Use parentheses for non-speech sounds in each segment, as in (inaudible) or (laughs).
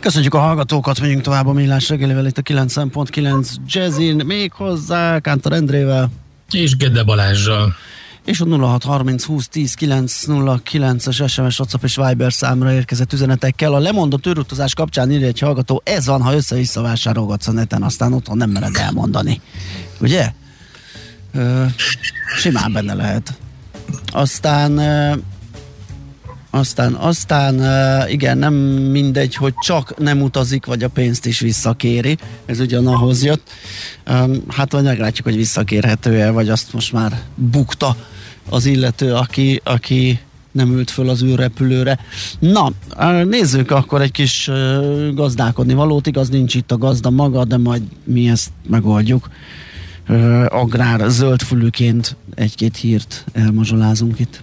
Köszönjük a hallgatókat, megyünk tovább a millás reggelivel itt a 9.9 Jazzin, még hozzá Kántor Endrével. És Gede Balázsral. És a 0630 20 10 909-es SMS, WhatsApp és Viber számra érkezett üzenetekkel. A lemondott őrutazás kapcsán írja egy hallgató, ez van, ha össze-vissza vásárolgatsz a neten, aztán otthon nem mered elmondani. Ugye? Ö, simán benne lehet. Aztán aztán, aztán igen, nem mindegy, hogy csak nem utazik, vagy a pénzt is visszakéri. Ez ugyanahoz jött. Hát vagy meglátjuk, hogy visszakérhető-e, vagy azt most már bukta az illető, aki, aki nem ült föl az űrrepülőre. Na, nézzük akkor egy kis gazdálkodni valót. Igaz, nincs itt a gazda maga, de majd mi ezt megoldjuk. Agrár zöldfülűként egy-két hírt elmazsolázunk itt.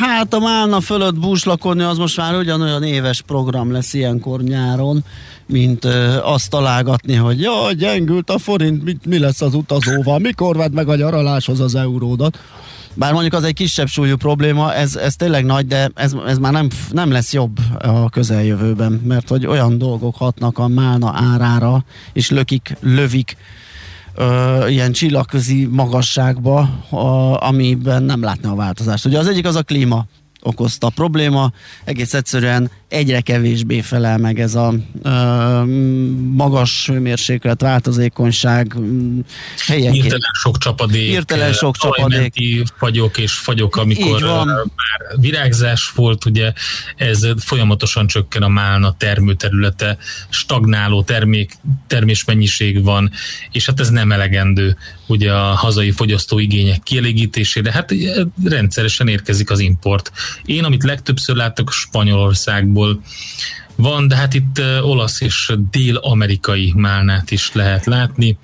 Hát a málna fölött búslakodni az most már ugyanolyan éves program lesz ilyenkor nyáron, mint ö, azt találgatni, hogy jaj, gyengült a forint, mi, mi lesz az utazóval, mikor vedd meg a nyaraláshoz az euródat. Bár mondjuk az egy kisebb súlyú probléma, ez, ez tényleg nagy, de ez, ez már nem, nem lesz jobb a közeljövőben, mert hogy olyan dolgok hatnak a málna árára, és lökik, lövik ö, ilyen csillagközi magasságba, a, amiben nem látna a változást. Ugye az egyik az a klíma okozta probléma, egész egyszerűen egyre kevésbé felel meg ez a ö, magas hőmérséklet, változékonyság helyenként. Hirtelen sok csapadék. Hirtelen sok csapadék. fagyok és fagyok, amikor már virágzás volt, ugye ez folyamatosan csökken a málna termőterülete, stagnáló termék, termésmennyiség van, és hát ez nem elegendő ugye a hazai fogyasztó igények kielégítésére, hát rendszeresen érkezik az import. Én, amit legtöbbször láttak Spanyolországból, van, de hát itt olasz és dél-amerikai málnát is lehet látni.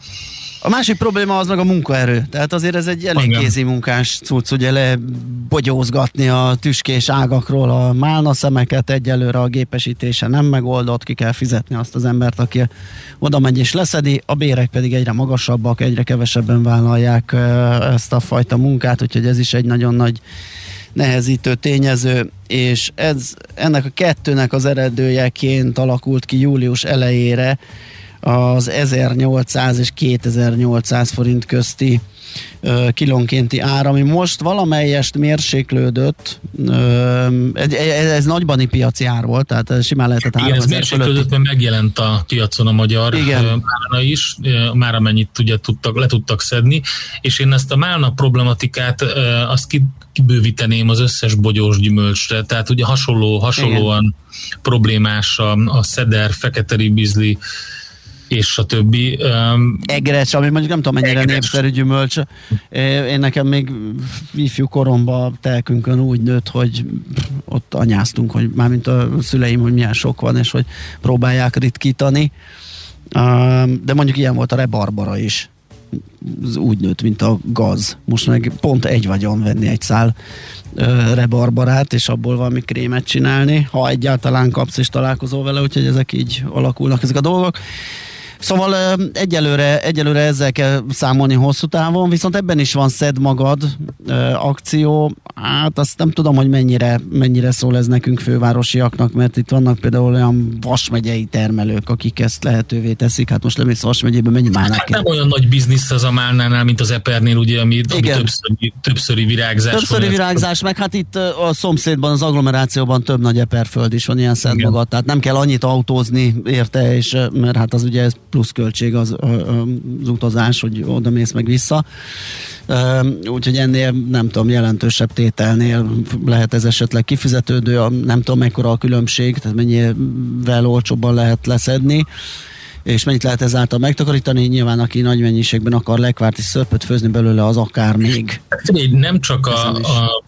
A másik probléma az meg a munkaerő. Tehát azért ez egy elég kézi munkás cucc, ugye lebogyózgatni a tüskés ágakról a málna szemeket egyelőre a gépesítése nem megoldott, ki kell fizetni azt az embert, aki oda megy és leszedi, a bérek pedig egyre magasabbak, egyre kevesebben vállalják ezt a fajta munkát, úgyhogy ez is egy nagyon nagy nehezítő tényező, és ez ennek a kettőnek az eredőjeként alakult ki július elejére az 1800 és 2800 forint közti kilónkénti ár, ami most valamelyest mérséklődött, ez, ez nagybani piaci ár volt, tehát simán lehetett Igen, ez mérséklődött, mert megjelent a piacon a magyar Igen. málna is, már amennyit ugye tudtak, le tudtak szedni, és én ezt a málna problematikát azt kibővíteném az összes bogyós gyümölcsre, tehát ugye hasonló, hasonlóan Igen. problémás a, a szeder, fekete ribizli, és a többi. Um, Egrecs, ami mondjuk nem tudom mennyire egrecs. népszerű gyümölcs. Én nekem még ifjú koromban telkünkön úgy nőtt, hogy ott anyáztunk, hogy mármint a szüleim, hogy milyen sok van, és hogy próbálják ritkítani. De mondjuk ilyen volt a rebarbara is. Úgy nőtt, mint a gaz. Most meg pont egy vagyon venni egy szál rebarbarát, és abból valami krémet csinálni, ha egyáltalán kapsz és találkozol vele, úgyhogy ezek így alakulnak ezek a dolgok. Szóval egyelőre, egyelőre ezzel kell számolni hosszú távon, viszont ebben is van szed magad akció. Hát azt nem tudom, hogy mennyire, mennyire szól ez nekünk fővárosiaknak, mert itt vannak például olyan vasmegyei termelők, akik ezt lehetővé teszik. Hát most lemész Vas megyébe, mennyi málnák hát Nem olyan nagy biznisz az a málnánál, mint az Epernél, ugye, ami, ami többszöri, többszöri virágzás. Többszöri virágzás, meg hát itt a szomszédban, az agglomerációban több nagy eperföld is van ilyen szed magad, tehát nem kell annyit autózni érte, és mert hát az ugye plusz költség az, az utazás, hogy oda mész meg vissza. úgyhogy ennél nem tudom, jelentősebb tételnél lehet ez esetleg kifizetődő, nem tudom mekkora a különbség, tehát mennyivel olcsóbban lehet leszedni és mennyit lehet ezáltal megtakarítani. Nyilván, aki nagy mennyiségben akar lekvárti szörpöt főzni belőle, az akár még. Nem csak a, a,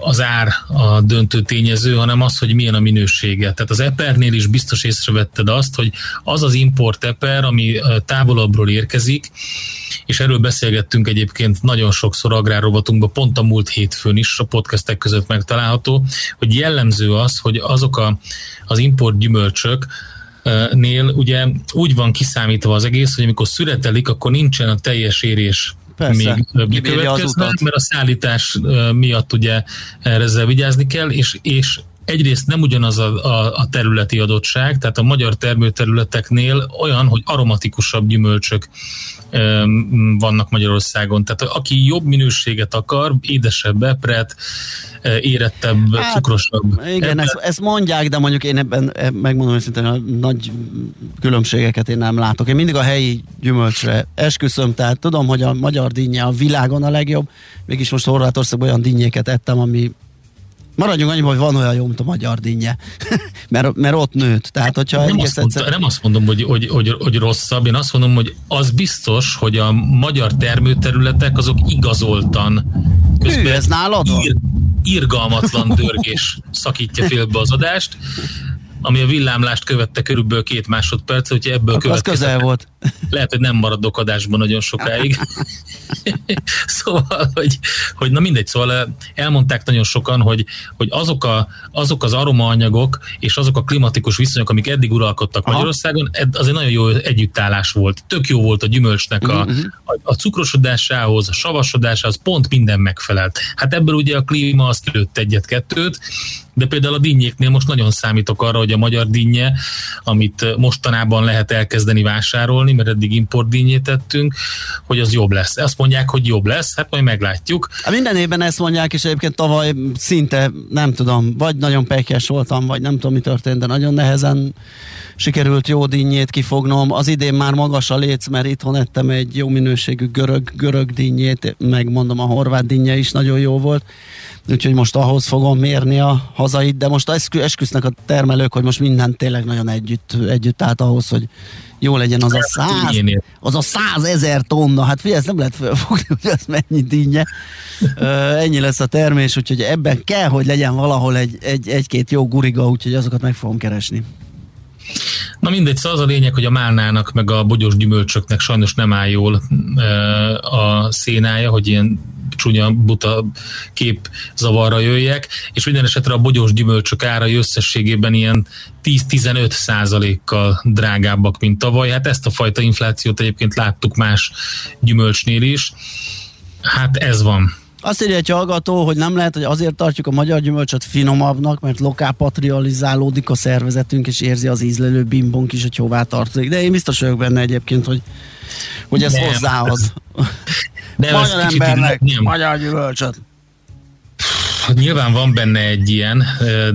az ár a döntő tényező, hanem az, hogy milyen a minősége. Tehát az epernél is biztos észrevetted azt, hogy az az import eper, ami távolabbról érkezik, és erről beszélgettünk egyébként nagyon sokszor agrárrovatunkban, pont a múlt hétfőn is a podcastek között megtalálható, hogy jellemző az, hogy azok a, az import gyümölcsök, nél ugye úgy van kiszámítva az egész, hogy amikor születelik, akkor nincsen a teljes érés Persze, még következne, mert a szállítás miatt ugye ezzel vigyázni kell, és, és egyrészt nem ugyanaz a, a, a területi adottság, tehát a magyar termőterületeknél olyan, hogy aromatikusabb gyümölcsök vannak Magyarországon. Tehát aki jobb minőséget akar, édesebb epret, érettebb, hát, cukrosabb. Igen, ezt, ezt mondják, de mondjuk én ebben e, megmondom hogy a nagy különbségeket én nem látok. Én mindig a helyi gyümölcsre esküszöm, tehát tudom, hogy a magyar dinnye a világon a legjobb, mégis most Horvátországban olyan dinnyéket ettem, ami Maradjunk annyiban, hogy van olyan jó, mint a magyar dinnye. (laughs) mert, mert ott nőtt. Tehát, hogyha nem, azt mondta, egyszer... nem azt mondom, hogy, hogy, hogy, hogy rosszabb, én azt mondom, hogy az biztos, hogy a magyar termőterületek azok igazoltan közben Hű, ez nálad ír, irgalmatlan (laughs) dörgés szakítja félbe az adást ami a villámlást követte körülbelül két másodperc, hogyha ebből Akkor az közel volt. Lehet, hogy nem maradok adásban nagyon sokáig. (laughs) szóval, hogy, hogy na mindegy, szóval eh, elmondták nagyon sokan, hogy, hogy azok, a, azok az aromaanyagok és azok a klimatikus viszonyok, amik eddig uralkodtak Aha. Magyarországon, az egy nagyon jó együttállás volt. Tök jó volt a gyümölcsnek a, uh-huh. a, a cukrosodásához, a savasodásához, pont minden megfelelt. Hát ebből ugye a klíma azt kilőtt egyet-kettőt, de például a dinnyéknél most nagyon számítok arra, hogy a magyar dinnye, amit mostanában lehet elkezdeni vásárolni, mert eddig import dinnyét tettünk, hogy az jobb lesz. Azt mondják, hogy jobb lesz, hát majd meglátjuk. A minden évben ezt mondják, és egyébként tavaly szinte, nem tudom, vagy nagyon pekes voltam, vagy nem tudom, mi történt, de nagyon nehezen sikerült jó dinnyét kifognom. Az idén már magas a léc, mert itthon ettem egy jó minőségű görög, görög dinnyét, megmondom, a horvát dinnye is nagyon jó volt úgyhogy most ahhoz fogom mérni a hazait, de most esküsznek a termelők, hogy most minden tényleg nagyon együtt, együtt állt ahhoz, hogy jó legyen az a száz, az a százezer tonna, hát figyelj, ezt nem lehet felfogni, (laughs) hogy az mennyi dinnye. Ennyi lesz a termés, úgyhogy ebben kell, hogy legyen valahol egy, egy, egy-két jó guriga, úgyhogy azokat meg fogom keresni. Na mindegy, szóval az a lényeg, hogy a málnának meg a bogyós gyümölcsöknek sajnos nem áll jól a szénája, hogy ilyen csúnya, buta kép zavarra jöjjek, és minden esetre a bogyós gyümölcsök árai összességében ilyen 10-15 százalékkal drágábbak, mint tavaly. Hát ezt a fajta inflációt egyébként láttuk más gyümölcsnél is. Hát ez van. Azt írja egy hallgató, hogy nem lehet, hogy azért tartjuk a magyar gyümölcsöt finomabbnak, mert lokálpatrializálódik a szervezetünk, és érzi az ízlelő bimbonk is, hogy hová tartozik. De én biztos vagyok benne egyébként, hogy, hogy ez nem. hozzáad. De magyar embernek nem. magyar gyümölcsöt. Nyilván van benne egy ilyen,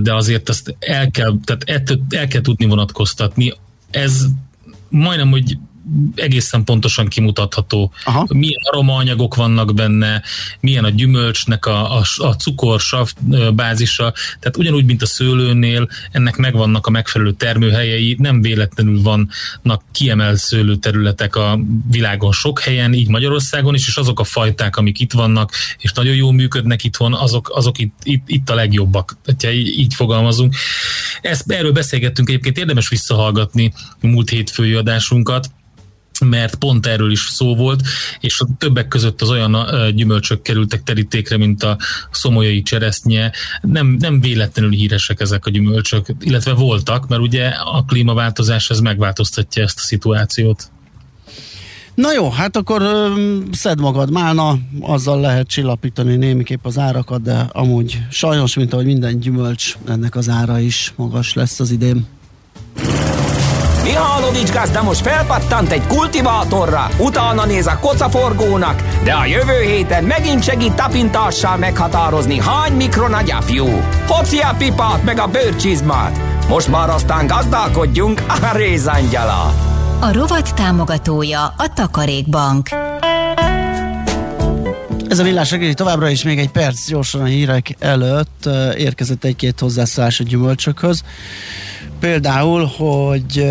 de azért azt el kell, tehát ettől el kell tudni vonatkoztatni. Ez majdnem, hogy egészen pontosan kimutatható. Aha. Milyen aromaanyagok vannak benne, milyen a gyümölcsnek a, a, a cukor, sav bázisa, tehát ugyanúgy, mint a szőlőnél, ennek megvannak a megfelelő termőhelyei, nem véletlenül vannak kiemelt szőlőterületek a világon sok helyen, így Magyarországon is, és azok a fajták, amik itt vannak, és nagyon jól működnek itthon, azok, azok itt, itt, itt a legjobbak, ha így, így fogalmazunk. Ezt, erről beszélgettünk egyébként, érdemes visszahallgatni múlt hétfői adásunkat, mert pont erről is szó volt, és a többek között az olyan gyümölcsök kerültek terítékre, mint a szomolyai cseresznye. Nem, nem véletlenül híresek ezek a gyümölcsök, illetve voltak, mert ugye a klímaváltozás ez megváltoztatja ezt a szituációt. Na jó, hát akkor szed magad málna, azzal lehet csillapítani némiképp az árakat, de amúgy sajnos, mint ahogy minden gyümölcs, ennek az ára is magas lesz az idén. Mihálovics gazda most felpattant egy kultivátorra, utána néz a kocaforgónak, de a jövő héten megint segít tapintással meghatározni, hány mikron a gyapjú. Hoci a pipát meg a bőrcsizmát. Most már aztán gazdálkodjunk a rézangyala. A rovat támogatója a Takarékbank. Ez a villás reggeli továbbra is még egy perc gyorsan a hírek előtt érkezett egy-két hozzászólás a gyümölcsökhöz. Például, hogy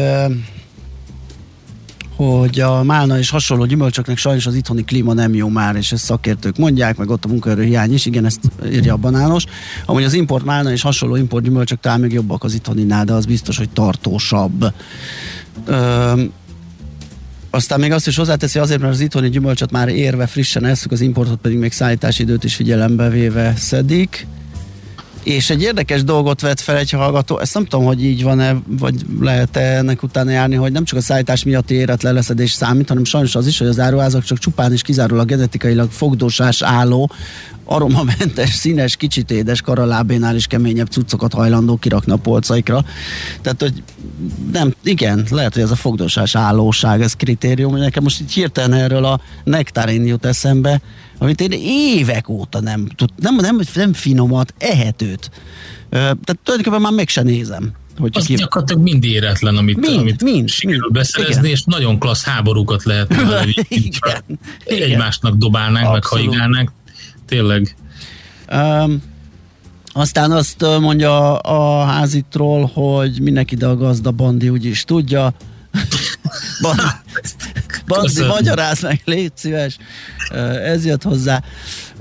hogy a málna és hasonló gyümölcsöknek sajnos az itthoni klíma nem jó már, és ezt szakértők mondják, meg ott a munkaerő hiány is, igen, ezt írja a banános. Amúgy az import málna és hasonló import gyümölcsök talán még jobbak az itthoni de az biztos, hogy tartósabb. Ö, aztán még azt is hozzáteszi azért, mert az itthoni gyümölcsöt már érve frissen eszük, az importot pedig még szállítási időt is figyelembe véve szedik. És egy érdekes dolgot vett fel egy hallgató, ezt nem tudom, hogy így van-e, vagy lehet-e ennek utána járni, hogy nem csak a szállítás miatti éretlen leszedés számít, hanem sajnos az is, hogy az áruházak csak csupán és kizárólag genetikailag fogdósás álló, aromamentes, színes, kicsit édes karalábénál is keményebb cuccokat hajlandó kirakni a polcaikra. Tehát, hogy nem, igen, lehet, hogy ez a fogdósás állóság, ez kritérium. Nekem most így hirtelen erről a nektárin jut eszembe, amit én évek óta nem tud, nem, nem, nem finomat, ehetőt. Tehát tulajdonképpen már meg se nézem. Hogy az ki... gyakorlatilag mind éretlen, amit, mind, amit mind, sikerül mind, beszerezni, igen. és nagyon klassz háborúkat lehet (laughs) igen, egymásnak dobálnánk, Abszolút. meg haigálnánk. Tényleg. Um, aztán azt mondja a házitról, hogy mindenki, de a gazda Bandi úgyis tudja. (laughs) Bandi, Bandi magyaráz meg, légy szíves. Ez jött hozzá.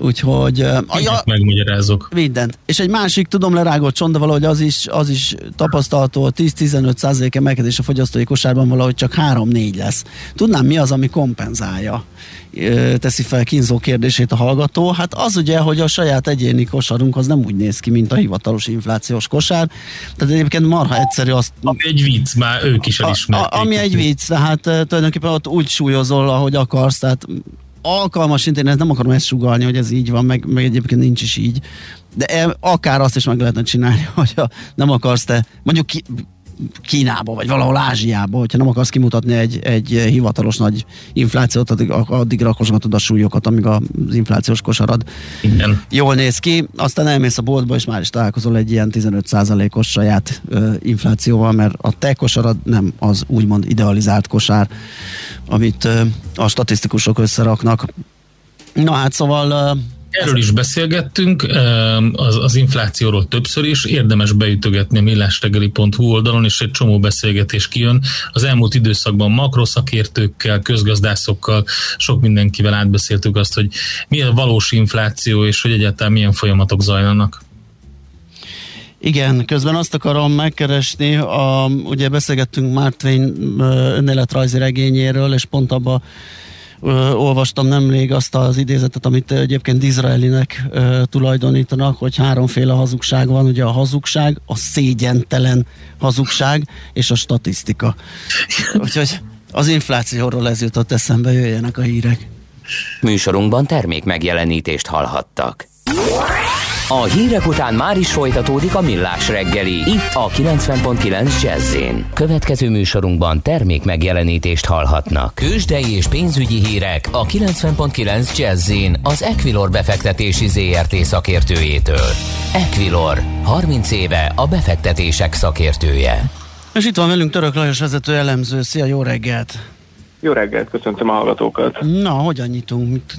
Úgyhogy... Ja, megmagyarázok. Mindent. És egy másik, tudom lerágott csont, de valahogy az is, az is tapasztalható, 10-15 százalék emelkedés a fogyasztói kosárban valahogy csak 3-4 lesz. Tudnám, mi az, ami kompenzálja? teszi fel kínzó kérdését a hallgató. Hát az ugye, hogy a saját egyéni kosarunk az nem úgy néz ki, mint a hivatalos inflációs kosár. Tehát egyébként marha egyszerű azt... Ami egy vicc, már ők is elismerték. A, a, ami egy vicc, tehát tulajdonképpen ott úgy súlyozol, ahogy akarsz, tehát alkalmas én nem akarom ezt sugalni, hogy ez így van, meg, meg egyébként nincs is így, de e, akár azt is meg lehetne csinálni, (laughs) hogyha nem akarsz te, mondjuk ki, Kínába, vagy valahol Ázsiába, hogyha nem akarsz kimutatni egy, egy hivatalos nagy inflációt, addig, addig rakosgatod a súlyokat, amíg az inflációs kosarad Igen. jól néz ki. Aztán elmész a boltba, és már is találkozol egy ilyen 15%-os saját ö, inflációval, mert a te kosarad nem az úgymond idealizált kosár, amit ö, a statisztikusok összeraknak. Na hát szóval Erről is beszélgettünk, az, az inflációról többször is, érdemes beütögetni a millástegeli.hu oldalon, és egy csomó beszélgetés kijön. Az elmúlt időszakban makroszakértőkkel, közgazdászokkal, sok mindenkivel átbeszéltük azt, hogy mi a valós infláció, és hogy egyáltalán milyen folyamatok zajlanak. Igen, közben azt akarom megkeresni, a, ugye beszélgettünk Twain önéletrajzi regényéről, és pont abban olvastam nemrég azt az idézetet, amit egyébként Disraelinek ö, tulajdonítanak, hogy háromféle hazugság van, ugye a hazugság, a szégyentelen hazugság és a statisztika. Úgyhogy az inflációról ez jutott eszembe, jöjjenek a hírek. Műsorunkban termék megjelenítést hallhattak. A hírek után már is folytatódik a millás reggeli. Itt a 90.9 jazz Következő műsorunkban termék megjelenítést hallhatnak. Kősdei és pénzügyi hírek a 90.9 jazz az Equilor befektetési ZRT szakértőjétől. Equilor, 30 éve a befektetések szakértője. És itt van velünk Török Lajos vezető elemző. Szia, jó reggelt! Jó reggelt, köszöntöm a hallgatókat! Na, hogyan nyitunk? Mit,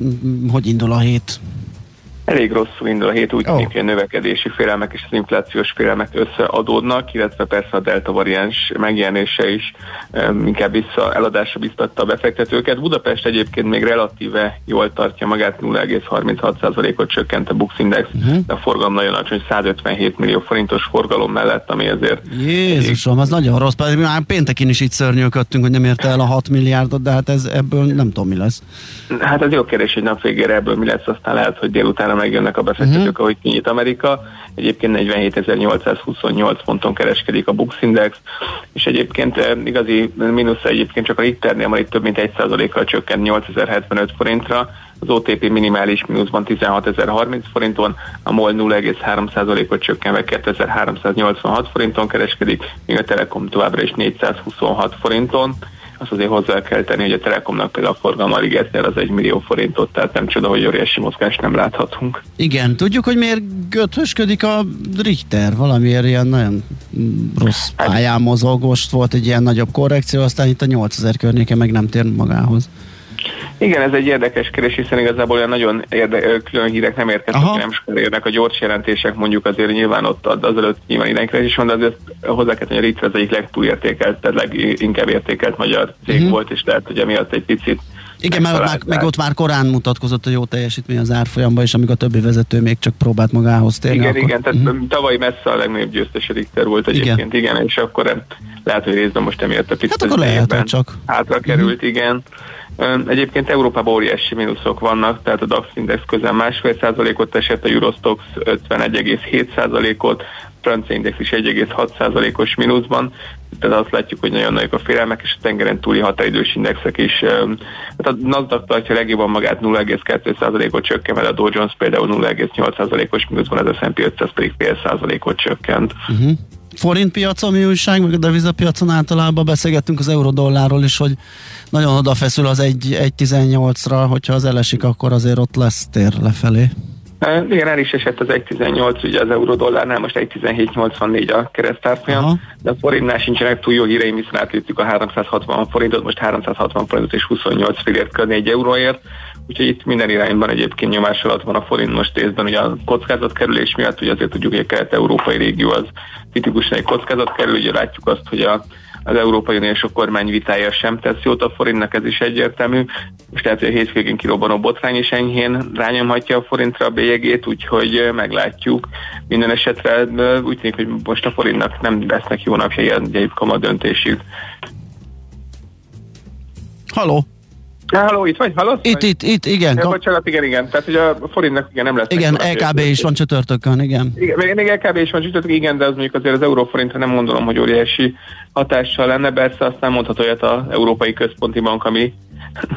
hogy indul a hét? Elég rosszul indul a hét, úgy tűnik, oh. hogy a növekedési félelmek és az inflációs félelmek összeadódnak, illetve persze a delta variáns megjelenése is um, inkább vissza, eladásra biztatta a befektetőket. Budapest egyébként még relatíve jól tartja magát, 0,36%-ot csökkent a Bux Index, uh-huh. de a forgalom nagyon alacsony, 157 millió forintos forgalom mellett, ami azért... Jézusom, az nagyon rossz, pedig már pénteken is itt szörnyűködtünk, hogy nem érte el a 6 milliárdot, de hát ez ebből nem tudom mi lesz. Hát ez jó kérdés, hogy nap végére ebből mi lesz, aztán lehet, hogy délután utána megjönnek a befektetők, uh-huh. ahogy kinyit Amerika. Egyébként 47.828 ponton kereskedik a Bux Index, és egyébként eh, igazi mínusz egyébként csak a Richternél van itt több mint 1%-kal csökkent 8075 forintra, az OTP minimális mínuszban 16.030 forinton, a MOL 0,3%-ot csökkenve 2386 forinton kereskedik, míg a Telekom továbbra is 426 forinton azt azért hozzá kell tenni, hogy a Telekomnak például a forgalma alig az egy millió forintot, tehát nem csoda, hogy óriási mozgást nem láthatunk. Igen, tudjuk, hogy miért göthösködik a Richter, valamiért ilyen nagyon rossz hát- pályán mozog, most volt egy ilyen nagyobb korrekció, aztán itt a 8000 környéke meg nem tér magához. Igen, ez egy érdekes kérdés, hiszen igazából olyan nagyon érde- külön hírek nem érkeztek, nem sokan érnek a gyors jelentések, mondjuk azért nyilván ott azelőtt nyilván mindenkire is van, de azért hozzá kell tenni, hogy a az egyik legtúlértékelt, tehát leginkább értékelt magyar cég uh-huh. volt, és lehet, hogy emiatt egy picit igen, mert ott már, meg ott már korán mutatkozott a jó teljesítmény az árfolyamban, és amíg a többi vezető még csak próbált magához térni. Igen, akkor... igen, tehát uh-huh. tavaly messze a legnagyobb győztes Richter volt egyébként, igen, igen és akkor lehet, hogy részben most emiatt a picit hát akkor lehet, hogy csak. hátra került, uh-huh. igen. Egyébként Európában óriási mínuszok vannak, tehát a DAX index közel másfél százalékot esett, a Eurostox 51,7 százalékot, francia index is 1,6 százalékos mínuszban, tehát azt látjuk, hogy nagyon nagyok a félelmek, és a tengeren túli határidős indexek is. Tehát a Nasdaq tartja legjobban magát 0,2 százalékot csökken, mert a Dow Jones például 0,8 százalékos mínuszban, ez a S&P 500 pedig fél százalékot csökkent. Uh-huh forint piacon mi újság, meg a devizapiacon általában beszélgettünk az eurodollárról is, hogy nagyon odafeszül az 1.18-ra, hogyha az elesik, akkor azért ott lesz tér lefelé. Igen, el is esett az 1.18, ugye az euró-dollárnál most 1.1784 a keresztárfolyam, de a forintnál sincsenek túl jó híreim, hiszen átléptük a 360 forintot, most 360 forintot és 28 fillért kell 4 euróért, úgyhogy itt minden irányban egyébként nyomás alatt van a forint most részben, ugye a kockázatkerülés miatt, ugye azért tudjuk, hogy a kelet-európai régió az tipikusan egy kockázatkerül, ugye látjuk azt, hogy a az Európai Uniós kormány vitája sem tesz jót a forintnak, ez is egyértelmű. Most lehet, hogy a hétvégén kirobbanó botrány is enyhén rányomhatja a forintra a bélyegét, úgyhogy meglátjuk. Minden esetre úgy tűnik, hogy most a forintnak nem lesznek jó napjai egy kamat döntésig. Haló! Halló, itt vagy? Hallasz? Itt, itt, itt, igen. Ja, bocsánat, igen, igen. Tehát, hogy a forintnak igen nem lesz. Igen, LKB is van csütörtökön, igen. Igen, még, LKB is van csütörtökön, igen, de az mondjuk azért az euróforintra nem gondolom, hogy óriási hatással lenne. Persze aztán mondható olyat az Európai Központi Bank, ami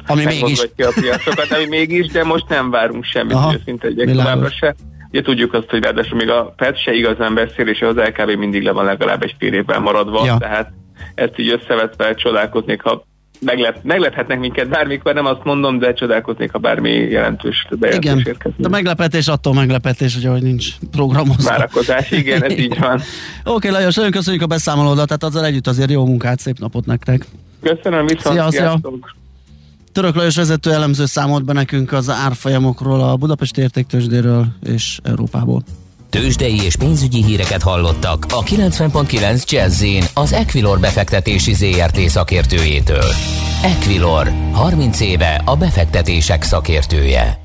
ami (laughs) mégis. a piacokat, ami mégis, de most nem várunk semmit, szinte egy továbbra se. Ugye tudjuk azt, hogy ráadásul még a PET se igazán beszél, és az LKB mindig le van legalább egy fél évvel maradva, ja. tehát ezt így összevetve csodálkoznék, ha meglep, meglephetnek minket bármikor, nem azt mondom, de csodálkoznék, ha bármi jelentős bejelentés Igen, érkezik. de meglepetés attól meglepetés, ugye, hogy nincs programozva. Várakozás, igen, ez (laughs) így van. Oké, okay, Lajos, nagyon köszönjük a beszámolódat, tehát azzal együtt azért jó munkát, szép napot nektek. Köszönöm, viszont szia, szia. Török Lajos vezető elemző számolt be nekünk az árfolyamokról, a Budapesti értéktősdéről és Európából. Tőzsdei és pénzügyi híreket hallottak a 90.9 jazz az Equilor befektetési ZRT szakértőjétől. Equilor, 30 éve a befektetések szakértője.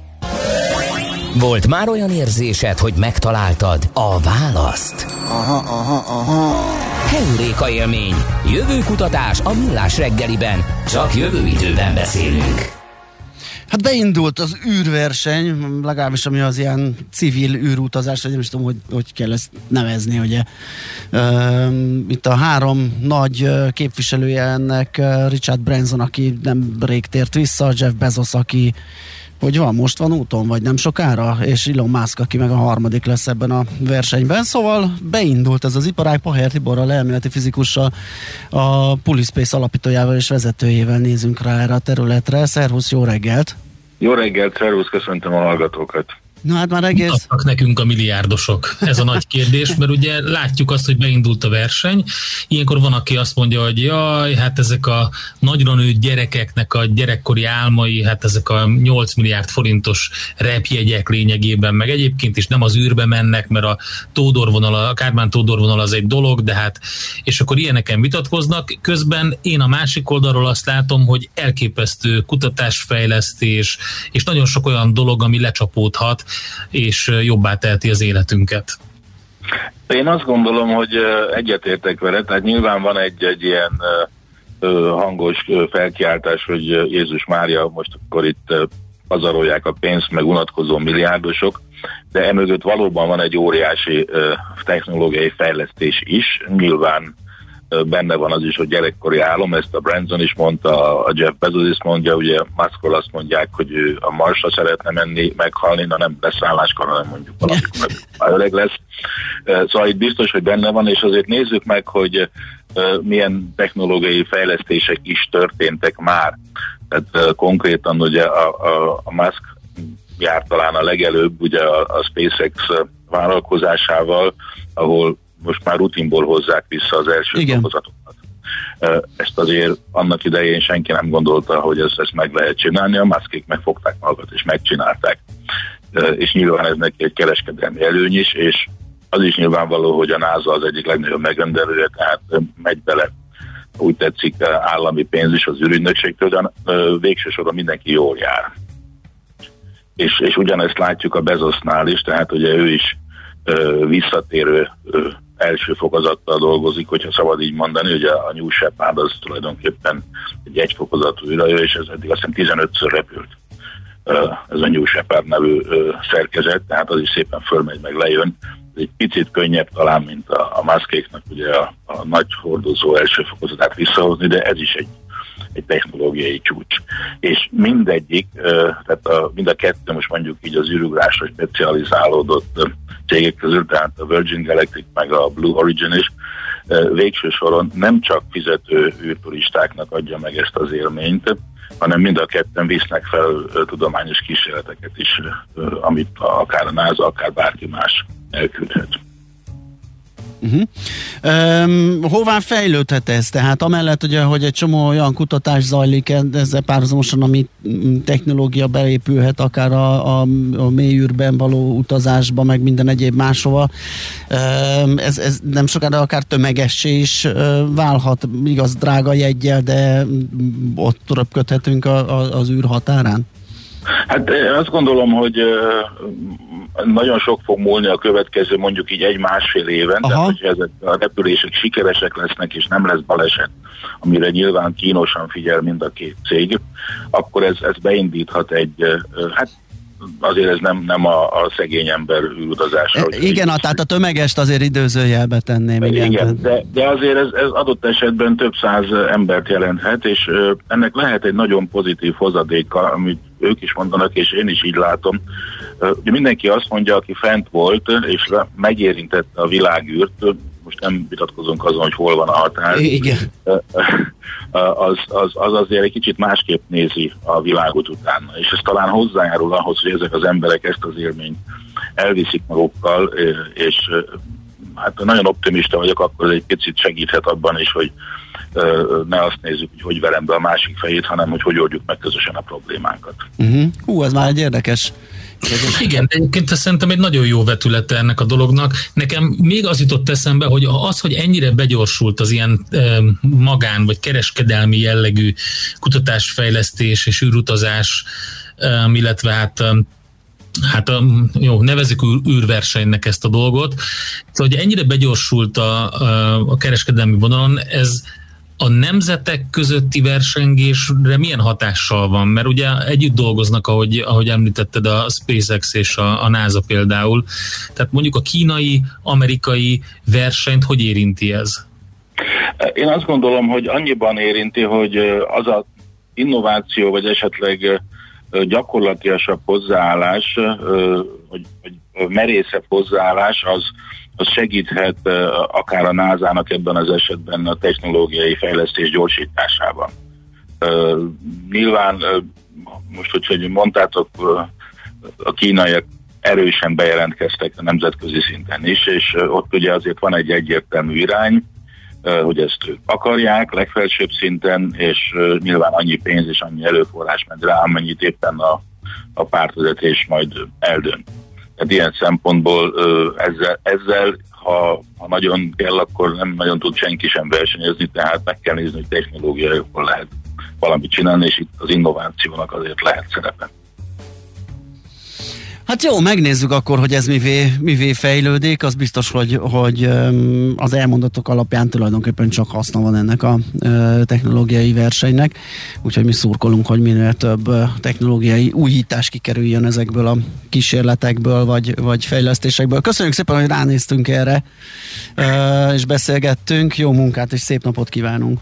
Volt már olyan érzésed, hogy megtaláltad a választ? Aha, aha, aha. Heuréka élmény, jövőkutatás a millás reggeliben, csak jövő időben beszélünk. Hát beindult az űrverseny, legalábbis ami az ilyen civil űrutazás, vagy nem is tudom, hogy, hogy kell ezt nevezni, ugye. itt a három nagy képviselője ennek Richard Branson, aki nem rég tért vissza, Jeff Bezos, aki hogy van, most van úton, vagy nem sokára, és Elon Musk, aki meg a harmadik lesz ebben a versenyben. Szóval beindult ez az iparág Paher Tiborral, elméleti fizikussal, a Pulispace alapítójával és vezetőjével nézünk rá erre a területre. Szervusz, jó reggelt! Jó reggelt, szervusz, köszöntöm a hallgatókat! Na hát már egész... Adtak nekünk a milliárdosok? Ez a nagy kérdés, mert ugye látjuk azt, hogy beindult a verseny. Ilyenkor van, aki azt mondja, hogy jaj, hát ezek a nagyra nőtt gyerekeknek a gyerekkori álmai, hát ezek a 8 milliárd forintos repjegyek lényegében, meg egyébként is nem az űrbe mennek, mert a Tódor a Kármán Tódor vonal az egy dolog, de hát, és akkor ilyeneken vitatkoznak. Közben én a másik oldalról azt látom, hogy elképesztő kutatásfejlesztés, és nagyon sok olyan dolog, ami lecsapódhat, és jobbá teheti az életünket. Én azt gondolom, hogy egyetértek vele, tehát nyilván van egy, egy ilyen hangos felkiáltás, hogy Jézus Mária most akkor itt pazarolják a pénzt, meg unatkozó milliárdosok, de emögött valóban van egy óriási technológiai fejlesztés is, nyilván benne van az is, hogy gyerekkori álom, ezt a Branson is mondta, a Jeff Bezos is mondja, ugye Muskol azt mondják, hogy ő a Marsra szeretne menni, meghalni, na nem beszálláskor, hanem mondjuk valamikor öreg lesz. Szóval itt biztos, hogy benne van, és azért nézzük meg, hogy milyen technológiai fejlesztések is történtek már. Tehát konkrétan ugye a, a, a Musk járt talán a legelőbb ugye a, a SpaceX vállalkozásával, ahol most már rutinból hozzák vissza az első Igen. dolgozatokat. Ezt azért annak idején senki nem gondolta, hogy ezt, ezt meg lehet csinálni, a maszkék megfogták magukat és megcsinálták. És nyilván ez neki egy kereskedelmi előny is, és az is nyilvánvaló, hogy a NASA az egyik legnagyobb megrendelője, tehát megy bele úgy tetszik állami pénz is az ürügynökségtől, de végső soron mindenki jól jár. És, és ugyanezt látjuk a Bezosnál is, tehát ugye ő is visszatérő első fokozattal dolgozik, hogyha szabad így mondani, ugye a New Shepard az tulajdonképpen egy egyfokozatú űrhajó, és ez eddig azt hiszem 15-ször repült ez a New Shepard nevű szerkezet, tehát az is szépen fölmegy, meg lejön. Ez egy picit könnyebb talán, mint a, a maszkéknak ugye a, a nagy hordozó első fokozatát visszahozni, de ez is egy, egy technológiai csúcs. És mindegyik, tehát a, mind a kettő most mondjuk így az űrugrásra specializálódott cégek közül, tehát a Virgin Galactic meg a Blue Origin is, végső soron nem csak fizető űrturistáknak adja meg ezt az élményt, hanem mind a ketten visznek fel tudományos kísérleteket is, amit akár a NASA, akár bárki más elküldhet. Uh-huh. Um, hová fejlődhet ez? Tehát amellett, ugye, hogy egy csomó olyan kutatás zajlik ezzel párhuzamosan, ami technológia beépülhet akár a, a, a mélyűrben való utazásba, meg minden egyéb máshova. Um, ez, ez nem sokára akár tömegessé is válhat, igaz, drága jegyel, de ott röpködhetünk a, a, az űr határán? Hát azt gondolom, hogy nagyon sok fog múlni a következő mondjuk így egy-másfél éven, Aha. tehát hogyha ezek a repülések sikeresek lesznek, és nem lesz baleset, amire nyilván kínosan figyel mind a két cég, akkor ez, ez beindíthat egy, hát azért ez nem, nem a, a szegény ember utazása. E, igen, a, tehát a tömegest azért időzőjelbe tenném. Igen, igen de, de azért ez, ez adott esetben több száz embert jelenthet, és ennek lehet egy nagyon pozitív hozadéka, amit ők is mondanak, és én is így látom. Ugye mindenki azt mondja, aki fent volt, és megérintette a világűrt, most nem vitatkozunk azon, hogy hol van a határ. Igen. Az, az, az azért egy kicsit másképp nézi a világot utána, és ez talán hozzájárul ahhoz, hogy ezek az emberek ezt az élményt elviszik magukkal, és hát nagyon optimista vagyok, akkor ez egy picit segíthet abban is, hogy ne azt nézzük, hogy hogy verem be a másik fejét, hanem hogy hogy oldjuk meg közösen a problémánkat. Uh-huh. Hú, ez már egy érdekes igen, de egyébként szerintem egy nagyon jó vetülete ennek a dolognak. Nekem még az jutott eszembe, hogy az, hogy ennyire begyorsult az ilyen magán vagy kereskedelmi jellegű kutatásfejlesztés és űrutazás, illetve hát hát jó, nevezik űrversenynek ezt a dolgot. Szóval, hogy ennyire begyorsult a, a kereskedelmi vonalon, ez a nemzetek közötti versengésre milyen hatással van? Mert ugye együtt dolgoznak, ahogy, ahogy említetted, a SpaceX és a, a NASA például. Tehát mondjuk a kínai, amerikai versenyt hogy érinti ez? Én azt gondolom, hogy annyiban érinti, hogy az a innováció, vagy esetleg gyakorlatilasabb hozzáállás, vagy, vagy merészebb hozzáállás, az, az segíthet akár a NASA-nak ebben az esetben a technológiai fejlesztés gyorsításában. Nyilván most, hogy mondtátok, a kínaiak erősen bejelentkeztek a nemzetközi szinten is, és ott ugye azért van egy egyértelmű irány, hogy ezt ők akarják legfelsőbb szinten, és nyilván annyi pénz és annyi előforrás ment rá, amennyit éppen a, a pártvezetés majd eldönt. Tehát ilyen szempontból ezzel, ezzel ha, ha nagyon kell, akkor nem nagyon tud senki sem versenyezni, tehát meg kell nézni, hogy technológiaiakon lehet valamit csinálni, és itt az innovációnak azért lehet szerepe. Hát jó, megnézzük akkor, hogy ez mivé, mivé fejlődik. Az biztos, hogy, hogy az elmondatok alapján tulajdonképpen csak haszna van ennek a technológiai versenynek. Úgyhogy mi szurkolunk, hogy minél több technológiai újítás kikerüljön ezekből a kísérletekből, vagy, vagy fejlesztésekből. Köszönjük szépen, hogy ránéztünk erre, és beszélgettünk. Jó munkát és szép napot kívánunk!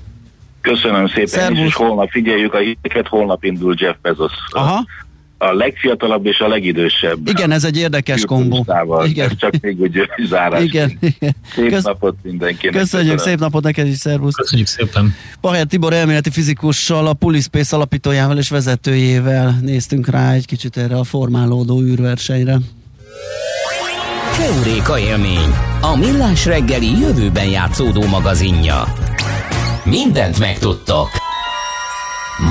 Köszönöm szépen, Szervusz. és holnap figyeljük a híreket, holnap indul Jeff Bezos Aha a legfiatalabb és a legidősebb. Igen, ez egy érdekes kombó. Igen. Ez csak még úgy (laughs) zárás. Igen. Igen. Szép Kösz... napot mindenkinek. Köszönjük, köszönöm. szép napot neked is, szervusz. Köszönjük szépen. Paher Tibor elméleti fizikussal, a Pulispace alapítójával és vezetőjével néztünk rá egy kicsit erre a formálódó űrversenyre. Keuréka élmény, a millás reggeli jövőben játszódó magazinja. mindent megtudtok.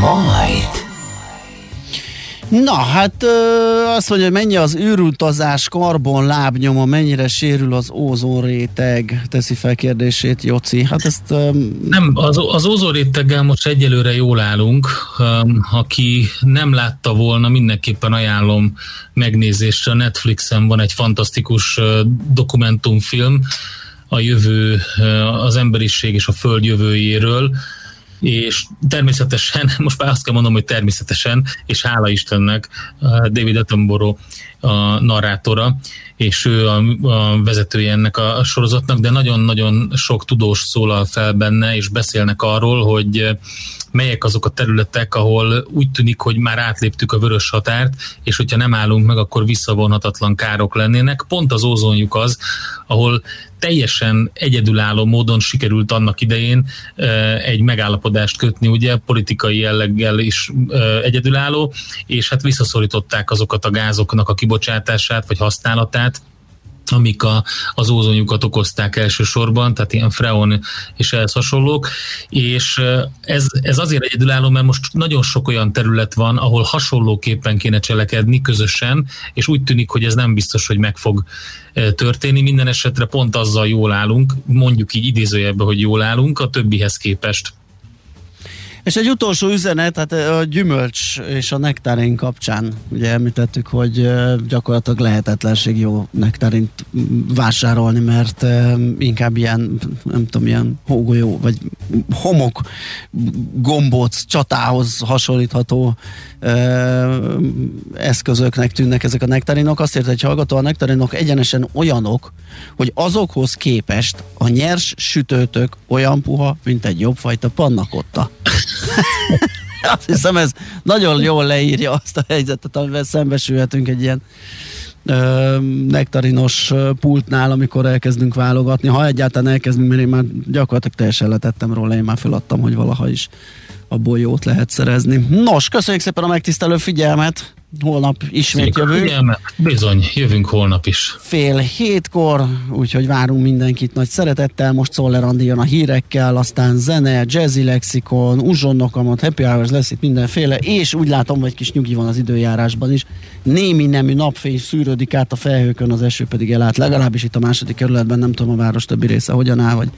Majd. Na, hát ö, azt mondja, hogy mennyi az űrutazás karbon lábnyoma, mennyire sérül az ózonréteg, teszi fel kérdését Joci. Hát ezt... Ö, nem, az, az ózonréteggel most egyelőre jól állunk. Aki nem látta volna, mindenképpen ajánlom megnézésre. Netflixen van egy fantasztikus dokumentumfilm a jövő, az emberiség és a föld jövőjéről és természetesen, (laughs) most már azt kell mondom, hogy természetesen, és hála Istennek David Attenborough a narrátora, és ő a, a vezetője ennek a, sorozatnak, de nagyon-nagyon sok tudós szólal fel benne, és beszélnek arról, hogy melyek azok a területek, ahol úgy tűnik, hogy már átléptük a vörös határt, és hogyha nem állunk meg, akkor visszavonhatatlan károk lennének. Pont az ózonjuk az, ahol teljesen egyedülálló módon sikerült annak idején egy megállapodást kötni, ugye politikai jelleggel is egyedülálló, és hát visszaszorították azokat a gázoknak a kibocsátását vagy használatát, amik a, az ózonjukat okozták elsősorban, tehát ilyen freon és ehhez hasonlók, és ez, ez azért egyedülálló, mert most nagyon sok olyan terület van, ahol hasonlóképpen kéne cselekedni közösen, és úgy tűnik, hogy ez nem biztos, hogy meg fog történni. Minden esetre pont azzal jól állunk, mondjuk így idézőjebben, hogy jól állunk a többihez képest. És egy utolsó üzenet, hát a gyümölcs és a nektárin kapcsán, ugye említettük, hogy gyakorlatilag lehetetlenség jó nektarint vásárolni, mert inkább ilyen, nem tudom, ilyen hógolyó, vagy homok gombóc csatához hasonlítható eszközöknek tűnnek ezek a nektarinok. Azt érte egy hallgató, a nektarinok egyenesen olyanok, hogy azokhoz képest a nyers sütőtök olyan puha, mint egy jobbfajta pannakotta. (laughs) Azt hiszem ez nagyon jól leírja azt a helyzetet, amivel szembesülhetünk egy ilyen ö, nektarinos pultnál, amikor elkezdünk válogatni. Ha egyáltalán elkezdünk, mert én már gyakorlatilag teljesen letettem róla, én már feladtam, hogy valaha is abból jót lehet szerezni. Nos, köszönjük szépen a megtisztelő figyelmet! Holnap ismét Szépen jövünk. Figyelme. Bizony, jövünk holnap is. Fél hétkor, úgyhogy várunk mindenkit nagy szeretettel. Most Szoller Andi jön a hírekkel, aztán zene, jazzy lexikon, uzsonnokamot, happy hours lesz itt mindenféle, és úgy látom, hogy kis nyugi van az időjárásban is. Némi nemű napfény szűrődik át a felhőkön, az eső pedig elállt. Legalábbis itt a második kerületben, nem tudom a város többi része hogyan áll, vagy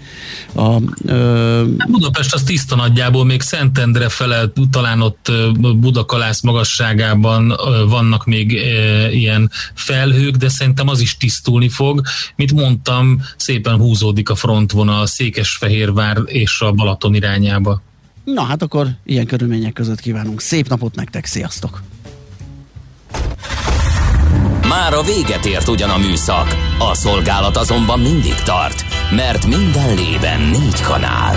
a, ö... Budapest az tiszta nagyjából, még Szentendre fele, talán ott Budakalász magasságában vannak még ilyen felhők, de szerintem az is tisztulni fog. Mint mondtam, szépen húzódik a frontvonal Székesfehérvár és a Balaton irányába. Na hát akkor ilyen körülmények között kívánunk szép napot nektek, sziasztok! Már a véget ért ugyan a műszak, a szolgálat azonban mindig tart, mert minden lében négy kanál.